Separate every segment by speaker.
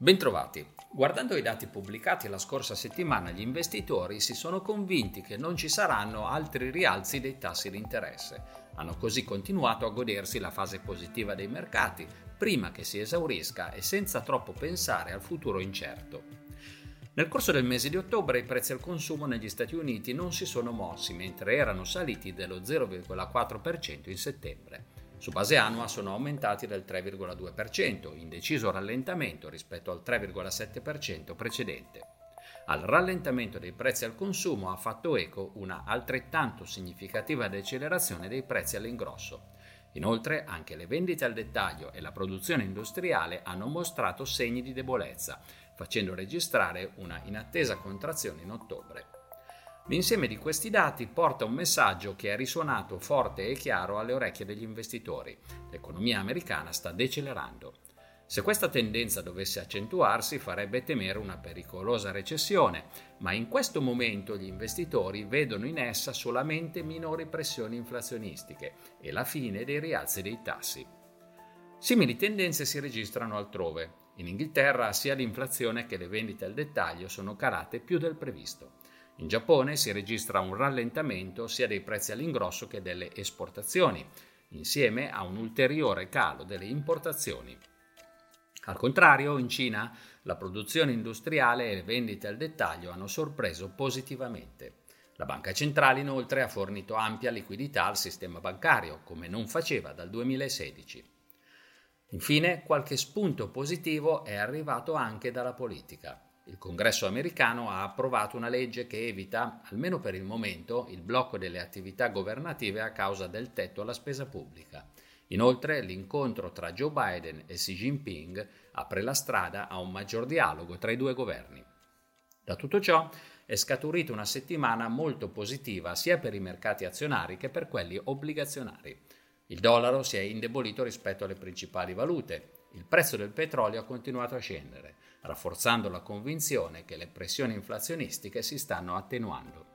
Speaker 1: Bentrovati. Guardando i dati pubblicati la scorsa settimana, gli investitori si sono convinti che non ci saranno altri rialzi dei tassi di interesse. Hanno così continuato a godersi la fase positiva dei mercati, prima che si esaurisca e senza troppo pensare al futuro incerto. Nel corso del mese di ottobre i prezzi al consumo negli Stati Uniti non si sono mossi, mentre erano saliti dello 0,4% in settembre. Su base annua sono aumentati del 3,2%, in deciso rallentamento rispetto al 3,7% precedente. Al rallentamento dei prezzi al consumo ha fatto eco una altrettanto significativa decelerazione dei prezzi all'ingrosso. Inoltre anche le vendite al dettaglio e la produzione industriale hanno mostrato segni di debolezza, facendo registrare una inattesa contrazione in ottobre. L'insieme di questi dati porta un messaggio che è risuonato forte e chiaro alle orecchie degli investitori. L'economia americana sta decelerando. Se questa tendenza dovesse accentuarsi farebbe temere una pericolosa recessione, ma in questo momento gli investitori vedono in essa solamente minori pressioni inflazionistiche e la fine dei rialzi dei tassi. Simili tendenze si registrano altrove. In Inghilterra sia l'inflazione che le vendite al dettaglio sono calate più del previsto. In Giappone si registra un rallentamento sia dei prezzi all'ingrosso che delle esportazioni, insieme a un ulteriore calo delle importazioni. Al contrario, in Cina la produzione industriale e le vendite al dettaglio hanno sorpreso positivamente. La banca centrale inoltre ha fornito ampia liquidità al sistema bancario, come non faceva dal 2016. Infine, qualche spunto positivo è arrivato anche dalla politica. Il congresso americano ha approvato una legge che evita, almeno per il momento, il blocco delle attività governative a causa del tetto alla spesa pubblica. Inoltre, l'incontro tra Joe Biden e Xi Jinping apre la strada a un maggior dialogo tra i due governi. Da tutto ciò è scaturita una settimana molto positiva sia per i mercati azionari che per quelli obbligazionari. Il dollaro si è indebolito rispetto alle principali valute, il prezzo del petrolio ha continuato a scendere, rafforzando la convinzione che le pressioni inflazionistiche si stanno attenuando.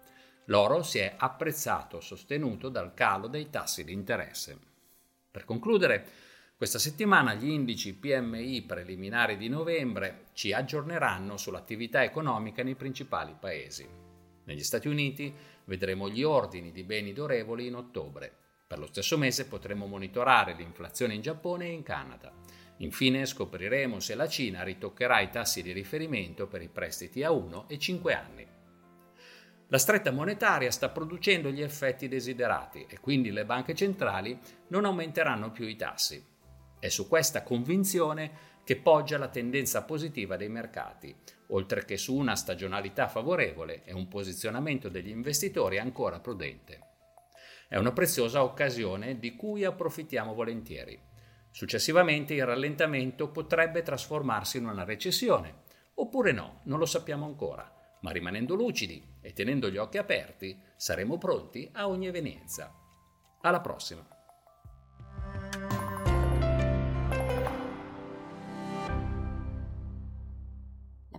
Speaker 1: L'oro si è apprezzato, sostenuto dal calo dei tassi di interesse. Per concludere, questa settimana gli indici PMI preliminari di novembre ci aggiorneranno sull'attività economica nei principali paesi. Negli Stati Uniti vedremo gli ordini di beni durevoli in ottobre. Per lo stesso mese potremo monitorare l'inflazione in Giappone e in Canada. Infine scopriremo se la Cina ritoccherà i tassi di riferimento per i prestiti a 1 e 5 anni. La stretta monetaria sta producendo gli effetti desiderati e quindi le banche centrali non aumenteranno più i tassi. È su questa convinzione che poggia la tendenza positiva dei mercati, oltre che su una stagionalità favorevole e un posizionamento degli investitori ancora prudente. È una preziosa occasione di cui approfittiamo volentieri. Successivamente il rallentamento potrebbe trasformarsi in una recessione, oppure no, non lo sappiamo ancora, ma rimanendo lucidi e tenendo gli occhi aperti saremo pronti a ogni evenienza. Alla prossima!